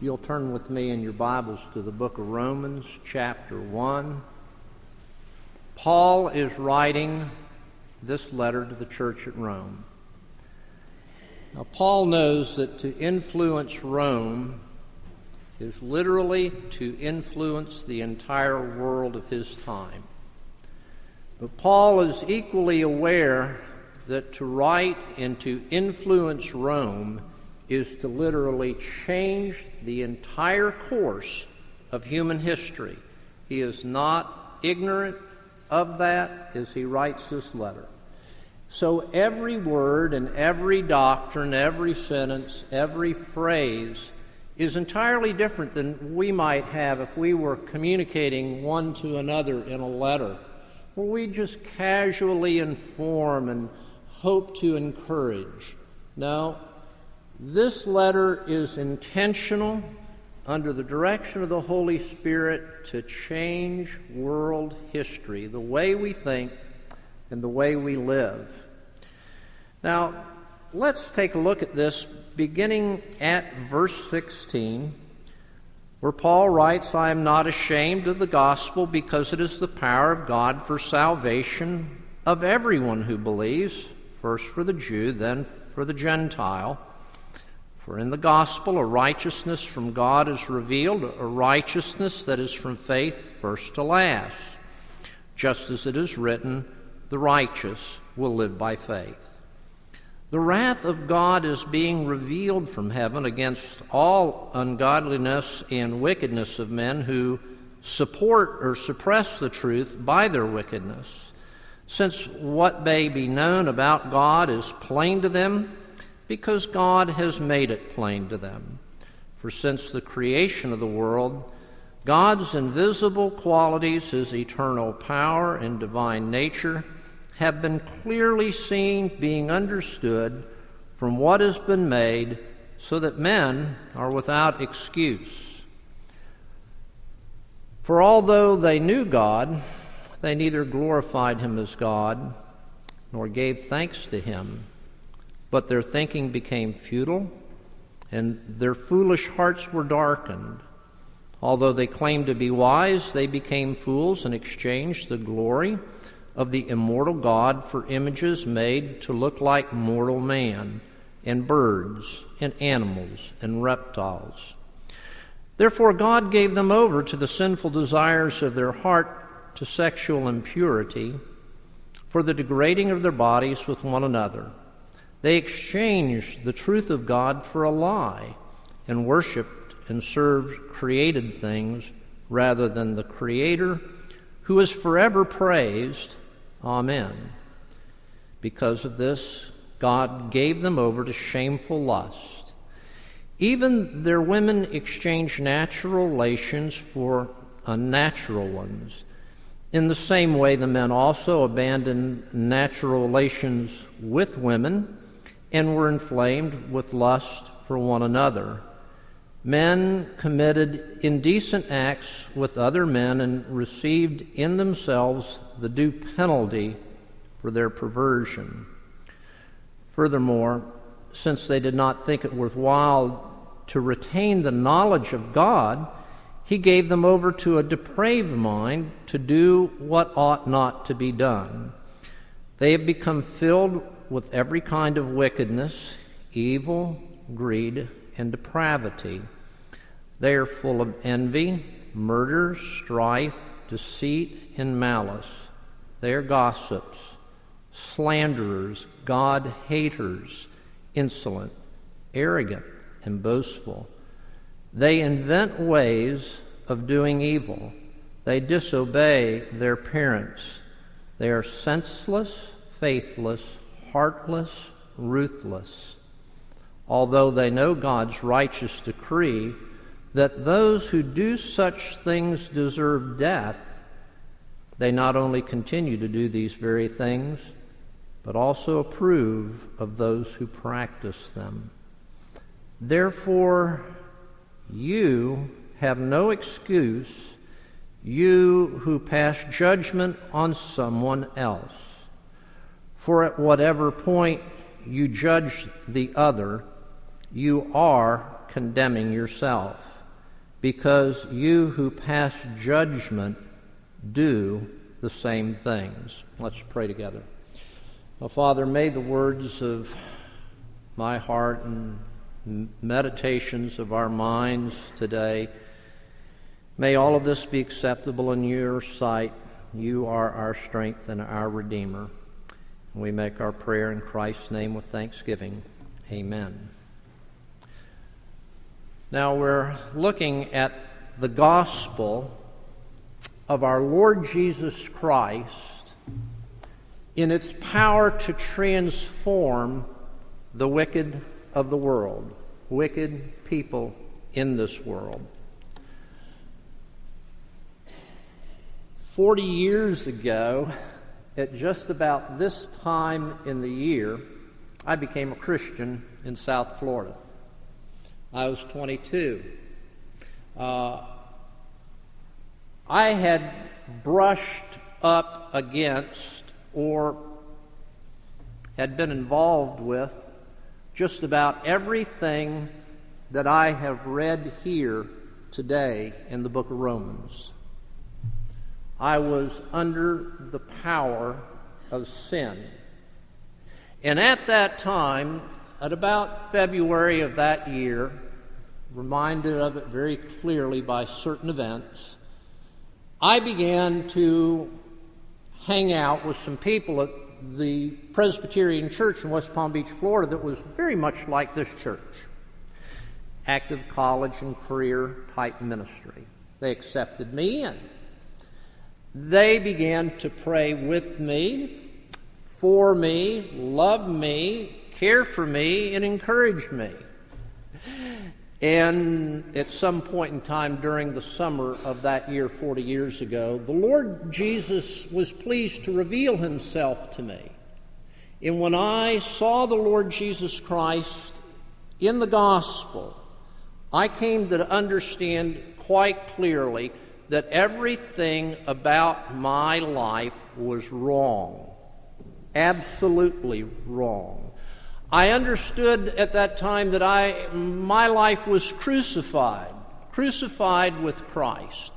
you'll turn with me in your Bibles to the book of Romans, chapter 1. Paul is writing this letter to the church at Rome. Now, Paul knows that to influence Rome is literally to influence the entire world of his time. But Paul is equally aware that to write and to influence Rome is to literally change the entire course of human history. He is not ignorant of that as he writes this letter. So every word and every doctrine, every sentence, every phrase is entirely different than we might have if we were communicating one to another in a letter, where we just casually inform and hope to encourage. No, this letter is intentional under the direction of the Holy Spirit to change world history, the way we think and the way we live. Now, let's take a look at this beginning at verse 16, where Paul writes, I am not ashamed of the gospel because it is the power of God for salvation of everyone who believes, first for the Jew, then for the Gentile. For in the gospel, a righteousness from God is revealed, a righteousness that is from faith first to last. Just as it is written, the righteous will live by faith. The wrath of God is being revealed from heaven against all ungodliness and wickedness of men who support or suppress the truth by their wickedness. Since what may be known about God is plain to them, because God has made it plain to them. For since the creation of the world, God's invisible qualities, his eternal power and divine nature, have been clearly seen, being understood from what has been made, so that men are without excuse. For although they knew God, they neither glorified him as God nor gave thanks to him but their thinking became futile, and their foolish hearts were darkened. Although they claimed to be wise, they became fools and exchanged the glory of the immortal God for images made to look like mortal man, and birds, and animals, and reptiles. Therefore, God gave them over to the sinful desires of their heart to sexual impurity, for the degrading of their bodies with one another. They exchanged the truth of God for a lie and worshiped and served created things rather than the Creator who is forever praised. Amen. Because of this, God gave them over to shameful lust. Even their women exchanged natural relations for unnatural ones. In the same way, the men also abandoned natural relations with women and were inflamed with lust for one another. Men committed indecent acts with other men and received in themselves the due penalty for their perversion. Furthermore, since they did not think it worthwhile to retain the knowledge of God, he gave them over to a depraved mind to do what ought not to be done. They have become filled with every kind of wickedness, evil, greed, and depravity. They are full of envy, murder, strife, deceit, and malice. They are gossips, slanderers, God haters, insolent, arrogant, and boastful. They invent ways of doing evil. They disobey their parents. They are senseless, faithless, heartless, ruthless, although they know God's righteous decree that those who do such things deserve death, they not only continue to do these very things, but also approve of those who practice them. Therefore, you have no excuse, you who pass judgment on someone else. For at whatever point you judge the other, you are condemning yourself, because you who pass judgment do the same things. Let's pray together. Well, Father, may the words of my heart and meditations of our minds today, may all of this be acceptable in your sight. You are our strength and our Redeemer. We make our prayer in Christ's name with thanksgiving. Amen. Now we're looking at the gospel of our Lord Jesus Christ in its power to transform the wicked of the world, wicked people in this world. Forty years ago, at just about this time in the year, I became a Christian in South Florida. I was 22. Uh, I had brushed up against or had been involved with just about everything that I have read here today in the book of Romans. I was under the power of sin. And at that time, at about February of that year, reminded of it very clearly by certain events, I began to hang out with some people at the Presbyterian Church in West Palm Beach, Florida, that was very much like this church active college and career type ministry. They accepted me and they began to pray with me, for me, love me, care for me, and encourage me. And at some point in time during the summer of that year, 40 years ago, the Lord Jesus was pleased to reveal himself to me. And when I saw the Lord Jesus Christ in the gospel, I came to understand quite clearly that everything about my life was wrong. Absolutely wrong. I understood at that time that I, my life was crucified, crucified with Christ.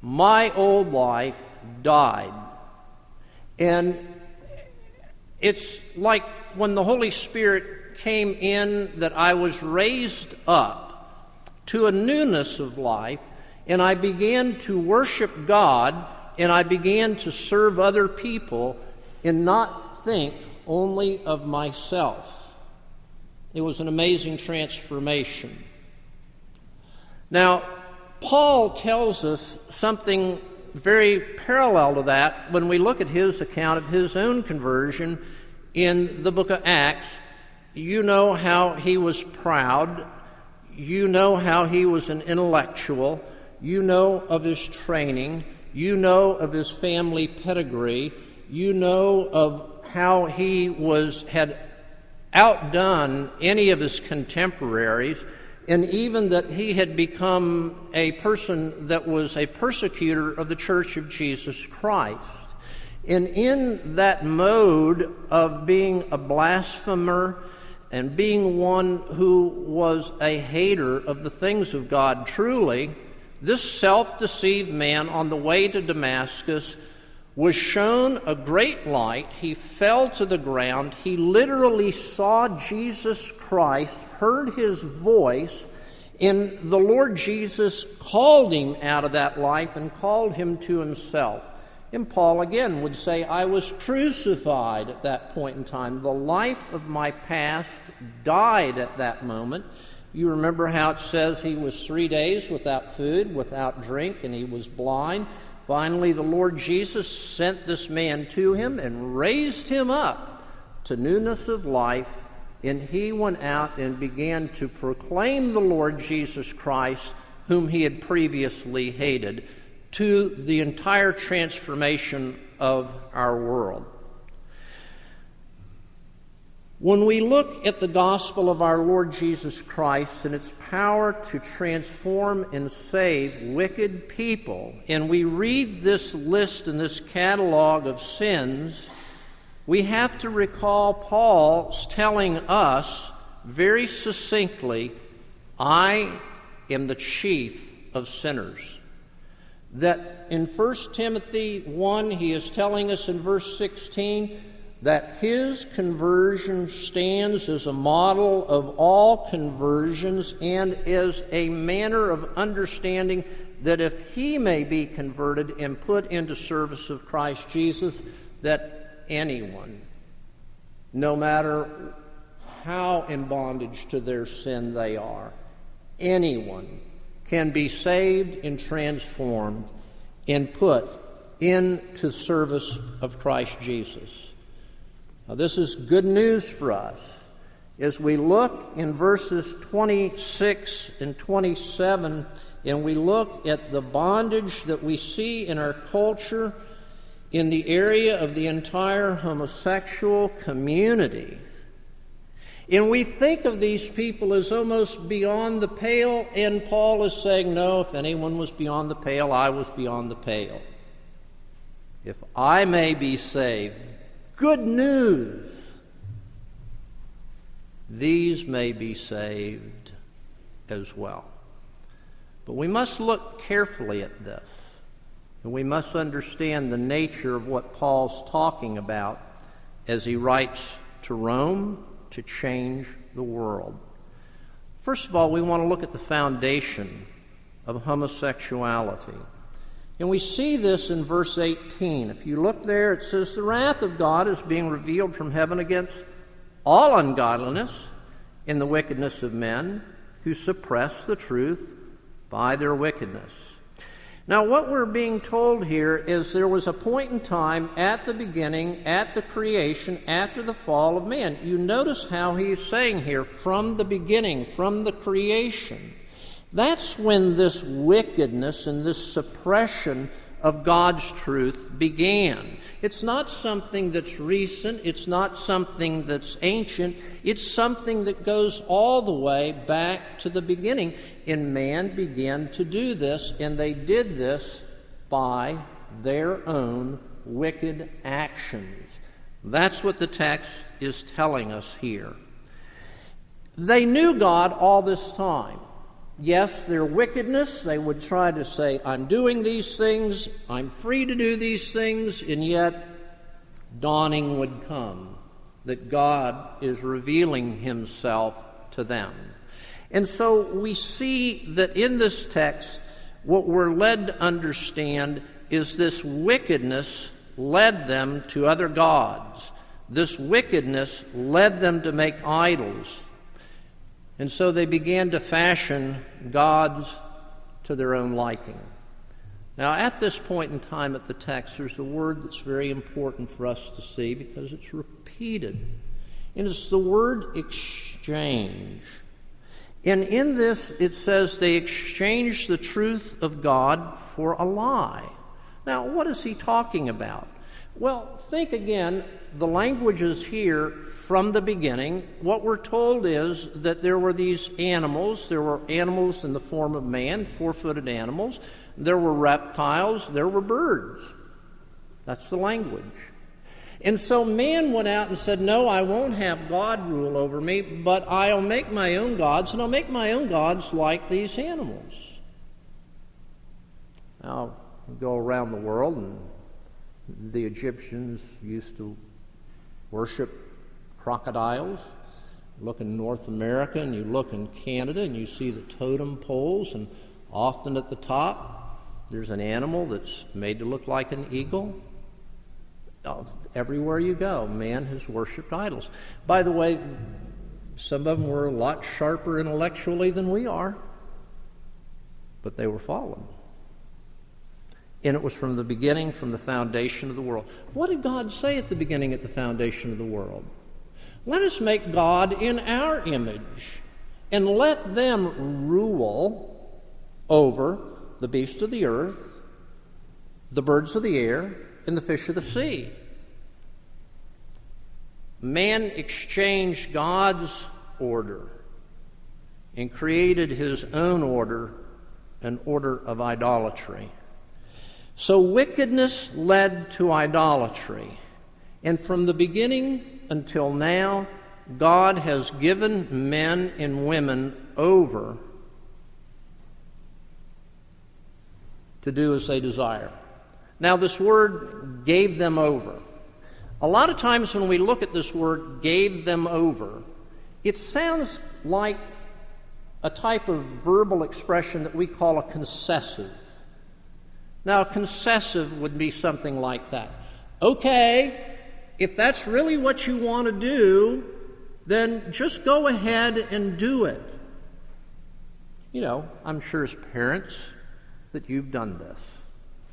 My old life died. And it's like when the Holy Spirit came in that I was raised up to a newness of life, and I began to worship God, and I began to serve other people and not think only of myself. It was an amazing transformation. Now, Paul tells us something very parallel to that when we look at his account of his own conversion in the book of Acts. You know how he was proud. You know how he was an intellectual. You know of his training. You know of his family pedigree. You know of how he was had outdone any of his contemporaries, and even that he had become a person that was a persecutor of the Church of Jesus Christ. And in that mode of being a blasphemer and being one who was a hater of the things of God truly, this self deceived man on the way to Damascus was shown a great light. He fell to the ground. He literally saw Jesus Christ, heard his voice, and the Lord Jesus called him out of that life and called him to himself. And Paul again would say, I was crucified at that point in time. The life of my past died at that moment. You remember how it says he was three days without food, without drink, and he was blind. Finally, the Lord Jesus sent this man to him and raised him up to newness of life, and he went out and began to proclaim the Lord Jesus Christ, whom he had previously hated, to the entire transformation of our world. When we look at the gospel of our Lord Jesus Christ and its power to transform and save wicked people, and we read this list and this catalog of sins, we have to recall Paul's telling us very succinctly I am the chief of sinners. That in 1 Timothy 1, he is telling us in verse 16 that his conversion stands as a model of all conversions and is a manner of understanding that if he may be converted and put into service of Christ Jesus, that anyone, no matter how in bondage to their sin they are, anyone can be saved and transformed and put into service of Christ Jesus. Now, this is good news for us. As we look in verses 26 and 27, and we look at the bondage that we see in our culture in the area of the entire homosexual community, and we think of these people as almost beyond the pale, and Paul is saying, No, if anyone was beyond the pale, I was beyond the pale. If I may be saved, good news. These may be saved as well. But we must look carefully at this, and we must understand the nature of what Paul's talking about as he writes to Rome to change the world. First of all, we want to look at the foundation of homosexuality. And we see this in verse 18. If you look there, it says, The wrath of God is being revealed from heaven against all ungodliness in the wickedness of men who suppress the truth by their wickedness. Now, what we're being told here is there was a point in time at the beginning, at the creation, after the fall of man. You notice how he's saying here, from the beginning, from the creation. That's when this wickedness and this suppression of God's truth began. It's not something that's recent, it's not something that's ancient, it's something that goes all the way back to the beginning. And man began to do this, and they did this by their own wicked actions. That's what the text is telling us here. They knew God all this time. Yes, their wickedness, they would try to say, I'm doing these things, I'm free to do these things, and yet dawning would come that God is revealing himself to them. And so we see that in this text, what we're led to understand is this wickedness led them to other gods. This wickedness led them to make idols. And so they began to fashion gods to their own liking. Now, at this point in time at the text, there's a word that's very important for us to see because it's repeated. And it's the word exchange. And in this, it says they exchanged the truth of God for a lie. Now, what is he talking about? Well, think again. The language is here from the beginning. What we're told is that there were these animals. There were animals in the form of man, four footed animals. There were reptiles. There were birds. That's the language. And so man went out and said, No, I won't have God rule over me, but I'll make my own gods, and I'll make my own gods like these animals. Now, go around the world, and the Egyptians used to worship crocodiles. You look in North America and you look in Canada and you see the totem poles, and often at the top there's an animal that's made to look like an eagle oh, everywhere you go, man has worshiped idols. By the way, some of them were a lot sharper intellectually than we are, but they were fallen. And it was from the beginning, from the foundation of the world. What did God say at the beginning, at the foundation of the world? Let us make God in our image and let them rule over the beasts of the earth, the birds of the air, and the fish of the sea. Man exchanged God's order and created his own order, an order of idolatry. So wickedness led to idolatry. And from the beginning until now, God has given men and women over to do as they desire. Now, this word gave them over. A lot of times when we look at this word gave them over, it sounds like a type of verbal expression that we call a concessive. Now, a concessive would be something like that. Okay, if that's really what you want to do, then just go ahead and do it. You know, I'm sure as parents that you've done this.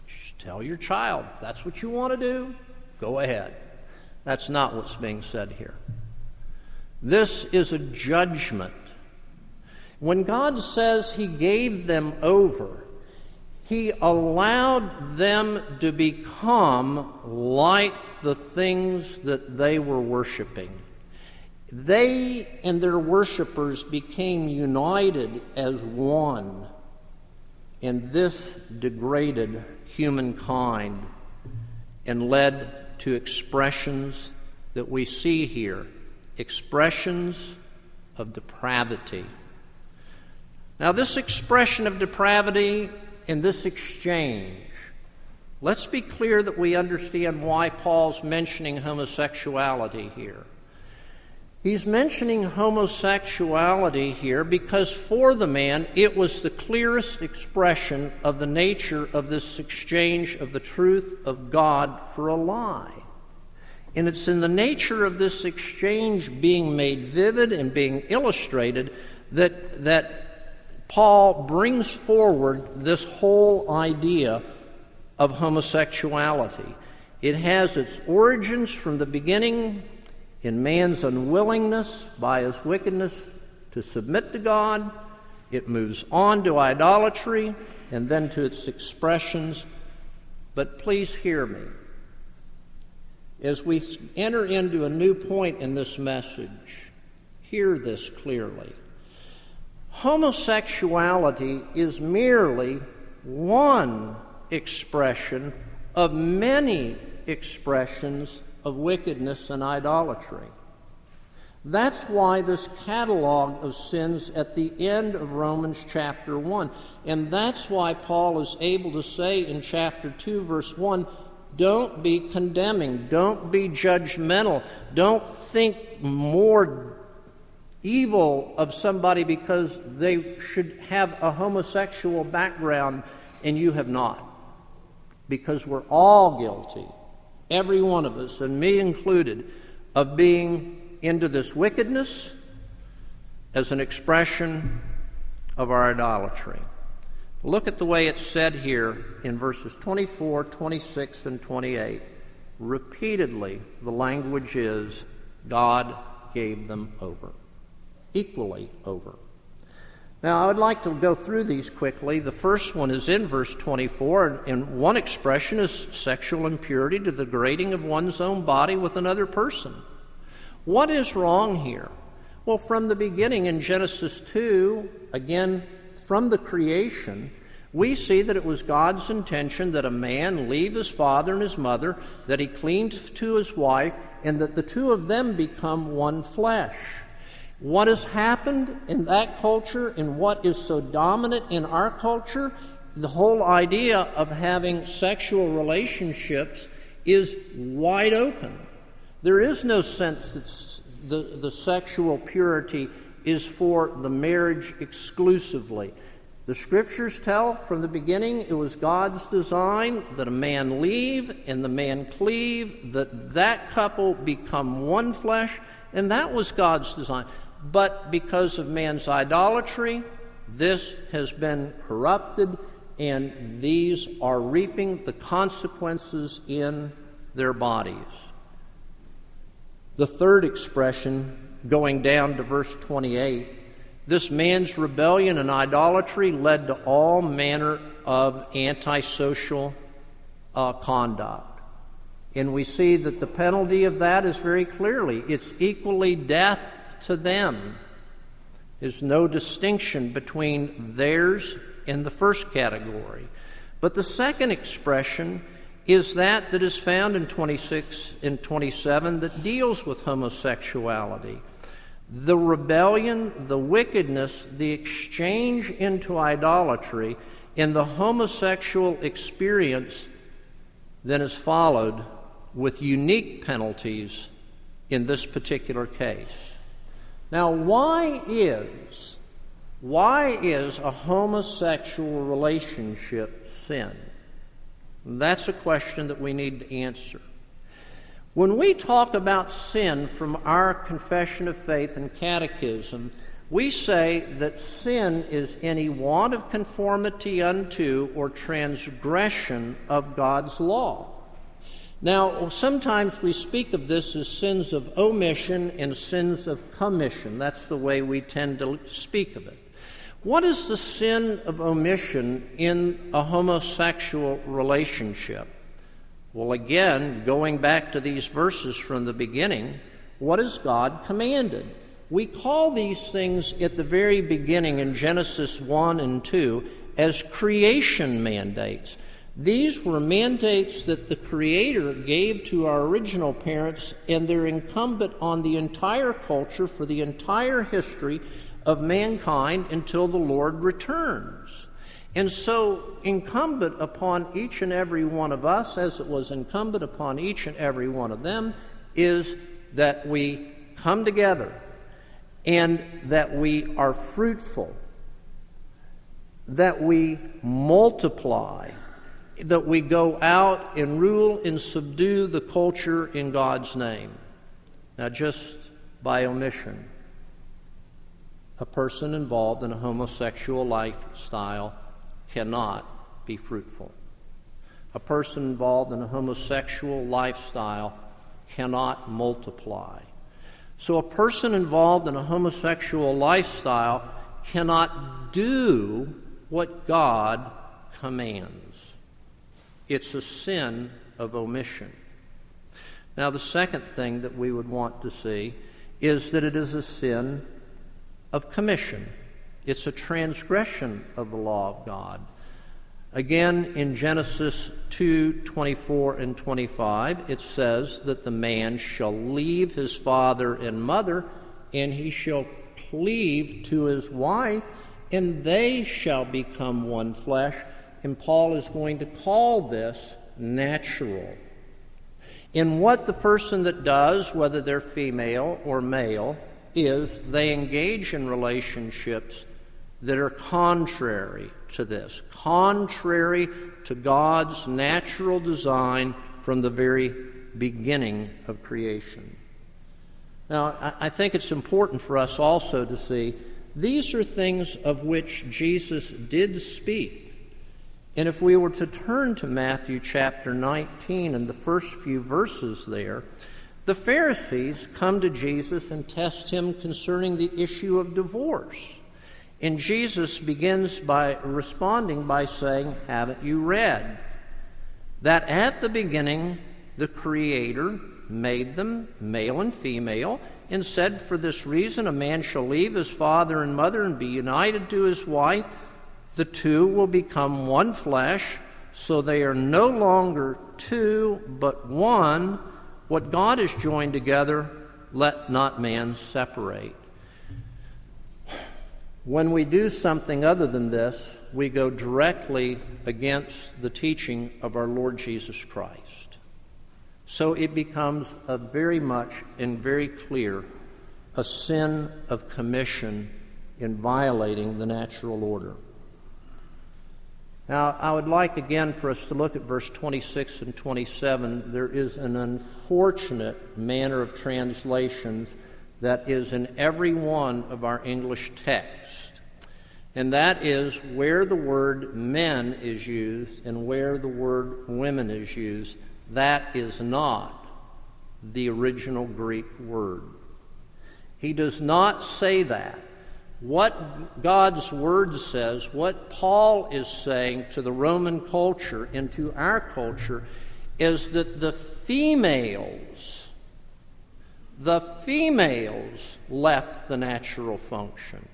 Just tell your child, if that's what you want to do, go ahead. That's not what's being said here. This is a judgment. When God says He gave them over, He allowed them to become like the things that they were worshiping. They and their worshippers became united as one, and this degraded humankind and led to expressions that we see here expressions of depravity. Now, this expression of depravity in this exchange, let's be clear that we understand why Paul's mentioning homosexuality here. He's mentioning homosexuality here because for the man it was the clearest expression of the nature of this exchange of the truth of God for a lie. And it's in the nature of this exchange being made vivid and being illustrated that, that Paul brings forward this whole idea of homosexuality. It has its origins from the beginning in man's unwillingness by his wickedness to submit to God, it moves on to idolatry and then to its expressions. But please hear me. As we enter into a new point in this message, hear this clearly. Homosexuality is merely one expression of many expressions of wickedness and idolatry. That's why this catalog of sins at the end of Romans chapter 1. And that's why Paul is able to say in chapter 2, verse 1 don't be condemning, don't be judgmental, don't think more evil of somebody because they should have a homosexual background and you have not. Because we're all guilty every one of us, and me included, of being into this wickedness as an expression of our idolatry. Look at the way it's said here in verses 24, 26, and 28. Repeatedly, the language is God gave them over, equally over. Now, I would like to go through these quickly. The first one is in verse 24, and one expression is sexual impurity to the degrading of one's own body with another person. What is wrong here? Well, from the beginning in Genesis 2, again, from the creation, we see that it was God's intention that a man leave his father and his mother, that he cleave to his wife, and that the two of them become one flesh. What has happened in that culture and what is so dominant in our culture, the whole idea of having sexual relationships is wide open. There is no sense that the, the sexual purity is for the marriage exclusively. The scriptures tell from the beginning it was God's design that a man leave and the man cleave, that that couple become one flesh, and that was God's design. But because of man's idolatry, this has been corrupted, and these are reaping the consequences in their bodies. The third expression, going down to verse 28, this man's rebellion and idolatry led to all manner of antisocial uh, conduct. And we see that the penalty of that is very clearly it's equally death to them. is no distinction between theirs and the first category. But the second expression is that that is found in 26 and 27 that deals with homosexuality. The rebellion, the wickedness, the exchange into idolatry in the homosexual experience then is followed with unique penalties in this particular case. Now, why is why is a homosexual relationship sin? That's a question that we need to answer. When we talk about sin from our confession of faith and catechism, we say that sin is any want of conformity unto or transgression of God's law. Now, sometimes we speak of this as sins of omission and sins of commission. That's the way we tend to speak of it. What is the sin of omission in a homosexual relationship? Well, again, going back to these verses from the beginning, what has God commanded? We call these things at the very beginning in Genesis 1 and 2 as creation mandates. These were mandates that the Creator gave to our original parents, and they're incumbent on the entire culture for the entire history of mankind until the Lord returns. And so, incumbent upon each and every one of us, as it was incumbent upon each and every one of them, is that we come together and that we are fruitful, that we multiply that we go out and rule and subdue the culture in God's name. Now, just by omission, a person involved in a homosexual lifestyle cannot be fruitful. A person involved in a homosexual lifestyle cannot multiply. So, a person involved in a homosexual lifestyle cannot do what God commands. It's a sin of omission. Now, the second thing that we would want to see is that it is a sin of commission. It's a transgression of the law of God. Again, in Genesis 2 24 and 25, it says that the man shall leave his father and mother, and he shall cleave to his wife, and they shall become one flesh and Paul is going to call this natural. In what the person that does, whether they're female or male, is they engage in relationships that are contrary to this, contrary to God's natural design from the very beginning of creation. Now, I think it's important for us also to see these are things of which Jesus did speak. And if we were to turn to Matthew chapter 19 and the first few verses there, the Pharisees come to Jesus and test him concerning the issue of divorce. And Jesus begins by responding by saying, Haven't you read that at the beginning the Creator made them male and female, and said, For this reason a man shall leave his father and mother and be united to his wife the two will become one flesh, so they are no longer two, but one. What God has joined together, let not man separate. When we do something other than this, we go directly against the teaching of our Lord Jesus Christ. So it becomes a very much and very clear a sin of commission in violating the natural order. Now, I would like again for us to look at verse 26 and 27. There is an unfortunate manner of translations that is in every one of our English texts, and that is where the word men is used and where the word women is used. That is not the original Greek word. He does not say that what God's Word says, what Paul is saying to the Roman culture and to our culture, is that the females, the females left the natural function.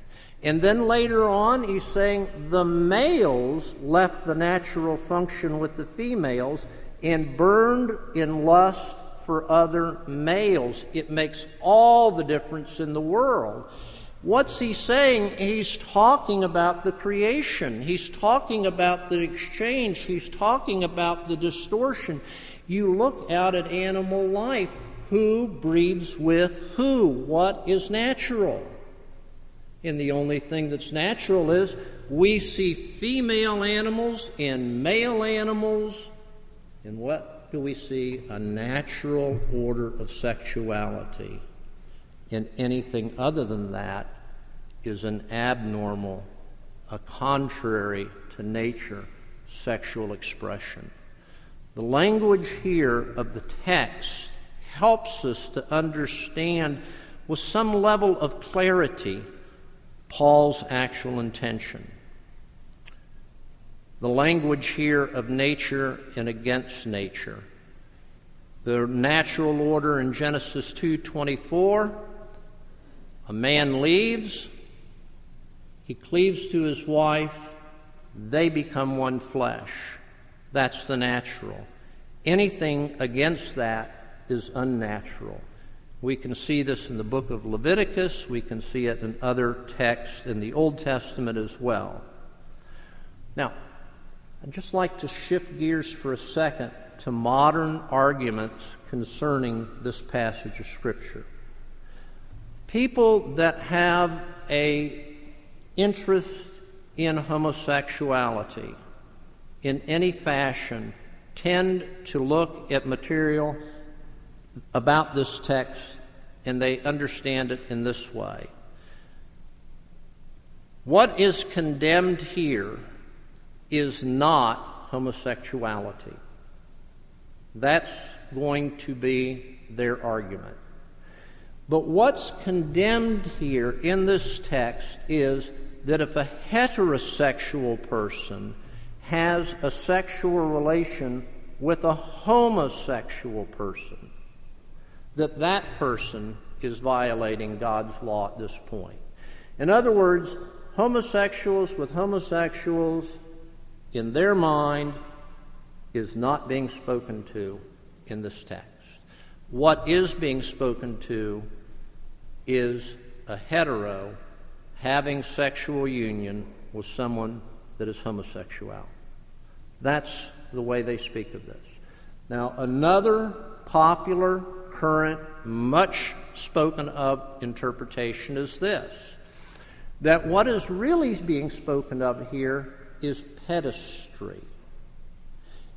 And then later on, he's saying the males left the natural function with the females and burned in lust for other males. It makes all the difference in the world. What's he saying? He's talking about the creation. He's talking about the exchange. He's talking about the distortion. You look out at animal life. Who breeds with who? What is natural? And the only thing that's natural is we see female animals and male animals. And what do we see? A natural order of sexuality. And anything other than that is an abnormal, a contrary to nature sexual expression. The language here of the text helps us to understand with some level of clarity Paul's actual intention. The language here of nature and against nature. The natural order in Genesis 2:24 a man leaves he cleaves to his wife they become one flesh that's the natural anything against that is unnatural we can see this in the book of Leviticus. We can see it in other texts in the Old Testament as well. Now, I'd just like to shift gears for a second to modern arguments concerning this passage of Scripture. People that have a interest in homosexuality in any fashion tend to look at material about this text and they understand it in this way. What is condemned here is not homosexuality. That's going to be their argument. But what's condemned here in this text is that if a heterosexual person has a sexual relation with a homosexual person, that that person is violating God's law at this point. In other words, homosexuals with homosexuals in their mind is not being spoken to in this text. What is being spoken to is a hetero having sexual union with someone that is homosexual. That's the way they speak of this. Now, another popular current, much spoken of interpretation is this that what is really being spoken of here is pederasty.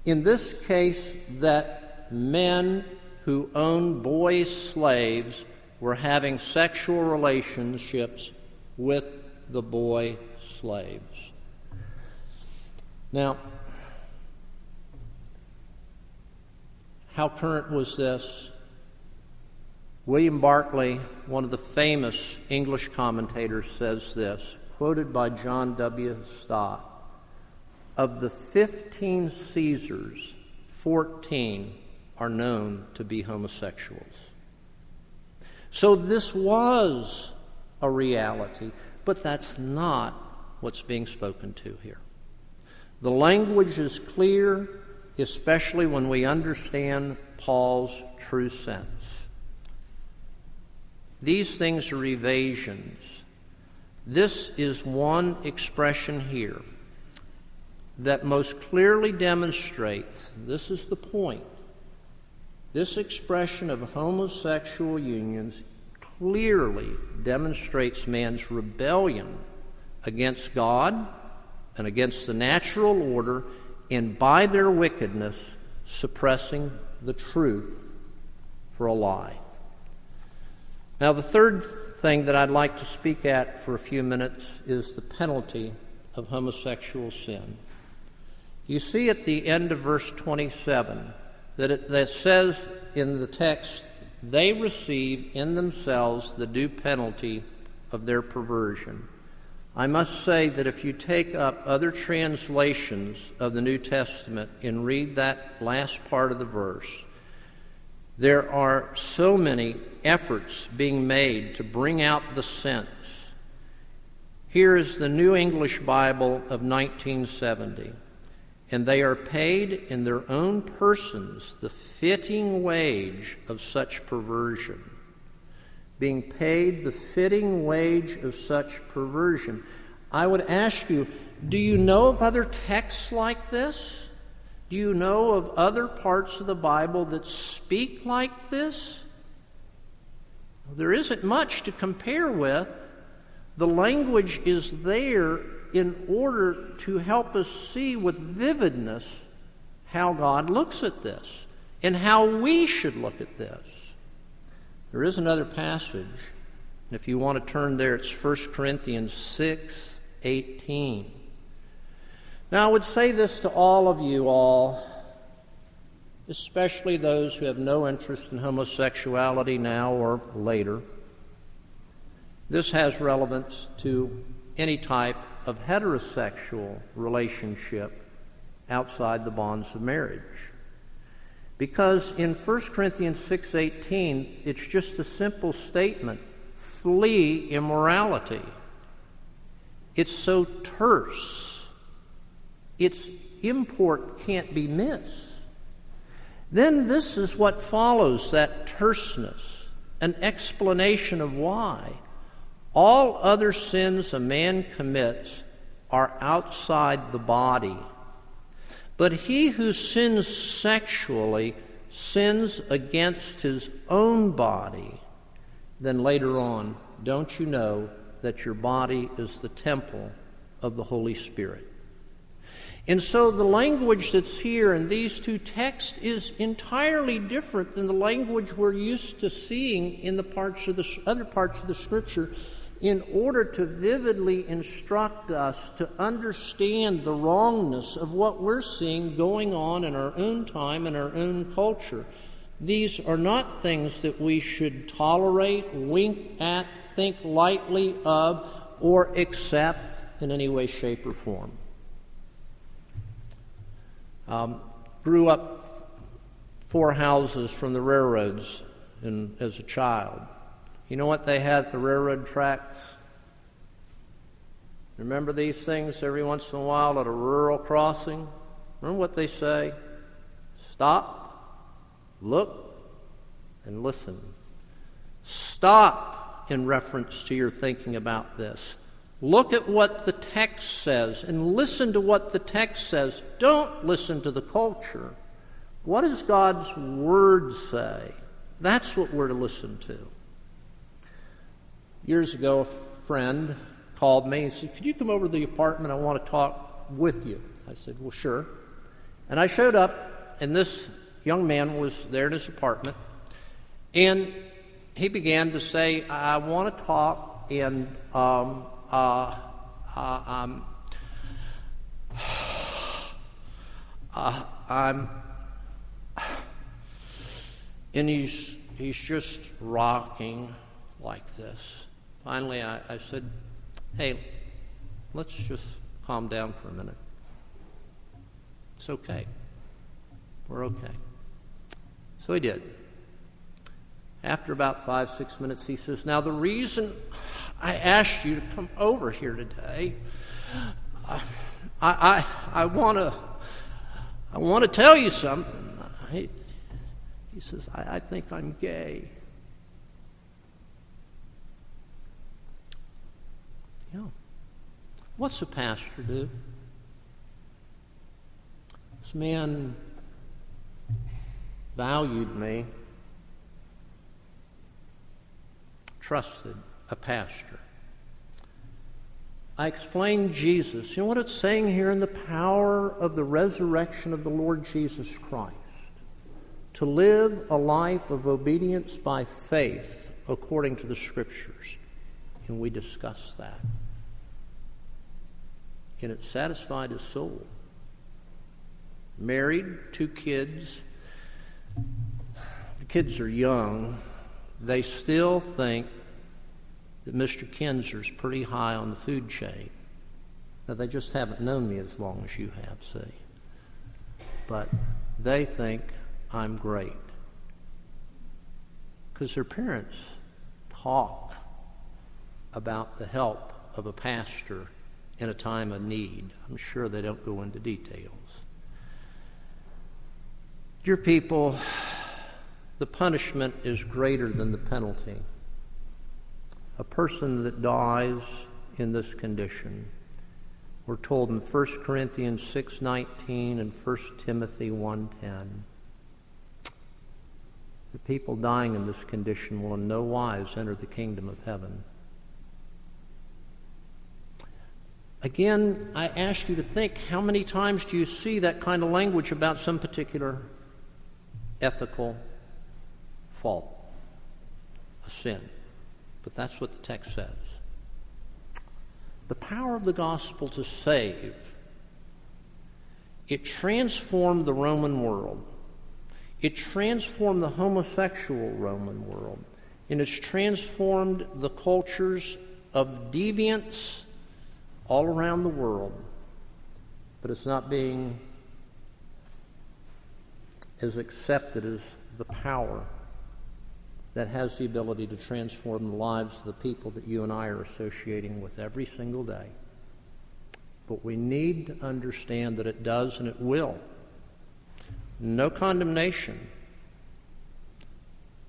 In this case, that men who own boy slaves were having sexual relationships with the boy slaves. Now, how current was this? William Barclay, one of the famous English commentators, says this, quoted by John W. Stott Of the 15 Caesars, 14 are known to be homosexuals. So this was a reality, but that's not what's being spoken to here. The language is clear, especially when we understand Paul's true sense. These things are evasions. This is one expression here that most clearly demonstrates this is the point. This expression of homosexual unions clearly demonstrates man's rebellion against God and against the natural order, and by their wickedness, suppressing the truth for a lie. Now, the third thing that I'd like to speak at for a few minutes is the penalty of homosexual sin. You see at the end of verse 27 that it that says in the text, they receive in themselves the due penalty of their perversion. I must say that if you take up other translations of the New Testament and read that last part of the verse, there are so many efforts being made to bring out the sense. Here is the New English Bible of 1970, and they are paid in their own persons the fitting wage of such perversion. being paid the fitting wage of such perversion. I would ask you, do you know of other texts like this? Do you know of other parts of the Bible that speak like this? There isn't much to compare with. The language is there in order to help us see with vividness how God looks at this and how we should look at this. There is another passage, and if you want to turn there, it's 1 Corinthians 6 18. Now, I would say this to all of you all, especially those who have no interest in homosexuality now or later. This has relevance to any type of heterosexual relationship outside the bonds of marriage. Because in 1 Corinthians 6:18 it's just a simple statement, flee immorality. It's so terse. Its import can't be missed. Then this is what follows that terseness, an explanation of why. All other sins a man commits are outside the body. But he who sins sexually sins against his own body. Then later on, don't you know that your body is the temple of the Holy Spirit? And so the language that's here in these two texts is entirely different than the language we're used to seeing in the parts of the other parts of the scripture in order to vividly instruct us to understand the wrongness of what we're seeing going on in our own time and our own culture. These are not things that we should tolerate, wink at, think lightly of, or accept in any way, shape, or form. Um, grew up four houses from the railroads in, as a child. You know what they had at the railroad tracks? Remember these things every once in a while at a rural crossing? Remember what they say? Stop, look, and listen. Stop in reference to your thinking about this. Look at what the text says and listen to what the text says. Don't listen to the culture. What does God's Word say? That's what we're to listen to. Years ago, a friend called me and said, Could you come over to the apartment? I want to talk with you. I said, Well, sure. And I showed up, and this young man was there in his apartment, and he began to say, I want to talk, and um, uh, uh, um, uh, I'm, and he's, he's just rocking like this. Finally, I, I said, Hey, let's just calm down for a minute. It's okay. We're okay. So he did. After about five, six minutes, he says, Now, the reason I asked you to come over here today, I, I, I want to I want to tell you something. He, he says, I, I think I'm gay. What's a pastor do? This man valued me, trusted a pastor. I explained Jesus. You know what it's saying here in the power of the resurrection of the Lord Jesus Christ? To live a life of obedience by faith according to the Scriptures. And we discussed that and it satisfied his soul. Married, two kids. The kids are young. They still think that Mr. Kinzer's pretty high on the food chain. Now, they just haven't known me as long as you have, see. But they think I'm great. Because their parents talk about the help of a pastor in a time of need. I'm sure they don't go into details. Dear people, the punishment is greater than the penalty. a person that dies in this condition. We're told in 1 Corinthians 6:19 and 1 Timothy 1:10 the people dying in this condition will in no wise enter the kingdom of heaven. Again, I ask you to think how many times do you see that kind of language about some particular ethical fault, a sin? But that's what the text says. The power of the gospel to save, it transformed the Roman world. It transformed the homosexual Roman world. And it's transformed the cultures of deviance all around the world. But it's not being as accepted as the power that has the ability to transform the lives of the people that you and I are associating with every single day. But we need to understand that it does and it will no condemnation,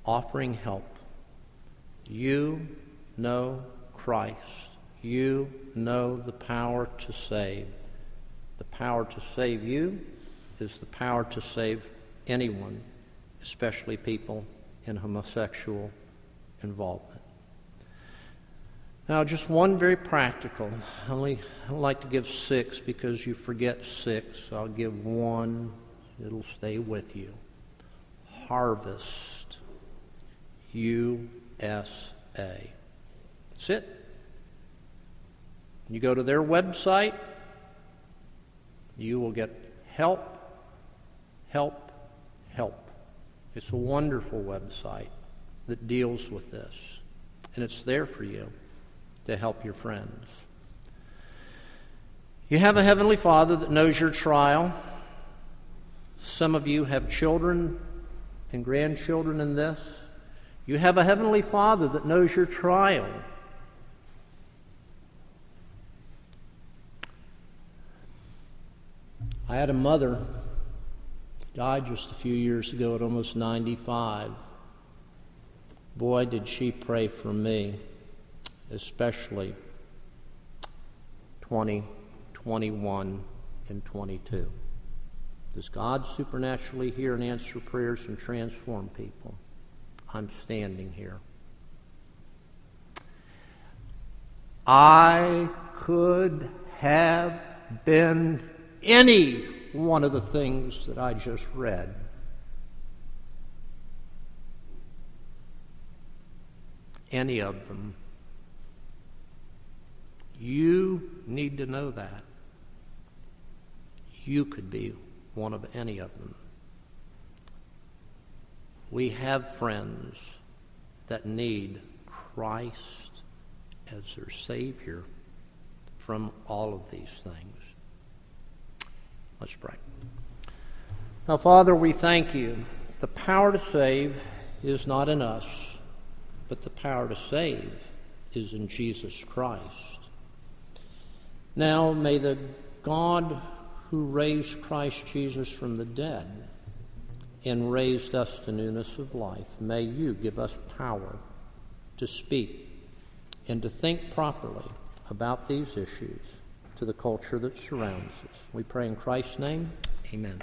offering help. You know Christ. You know the power to save. The power to save you is the power to save anyone, especially people in homosexual involvement. Now, just one very practical. I only I like to give six because you forget six. So I'll give one it'll stay with you. Harvest USA. That's it. You go to their website, you will get help, help, help. It's a wonderful website that deals with this, and it's there for you to help your friends. You have a Heavenly Father that knows your trial. Some of you have children and grandchildren in this. You have a Heavenly Father that knows your trial. I had a mother died just a few years ago at almost 95. Boy, did she pray for me, especially 20, 21, and 22. Does God supernaturally hear and answer prayers and transform people? I'm standing here. I could have been any one of the things that I just read. Any of them. You need to know that. You could be one of any of them. We have friends that need Christ as their Savior from all of these things. Let's pray. Now, Father, we thank you. The power to save is not in us, but the power to save is in Jesus Christ. Now, may the God who raised Christ Jesus from the dead and raised us to newness of life, may you give us power to speak and to think properly about these issues to the culture that surrounds us. We pray in Christ's name. Amen.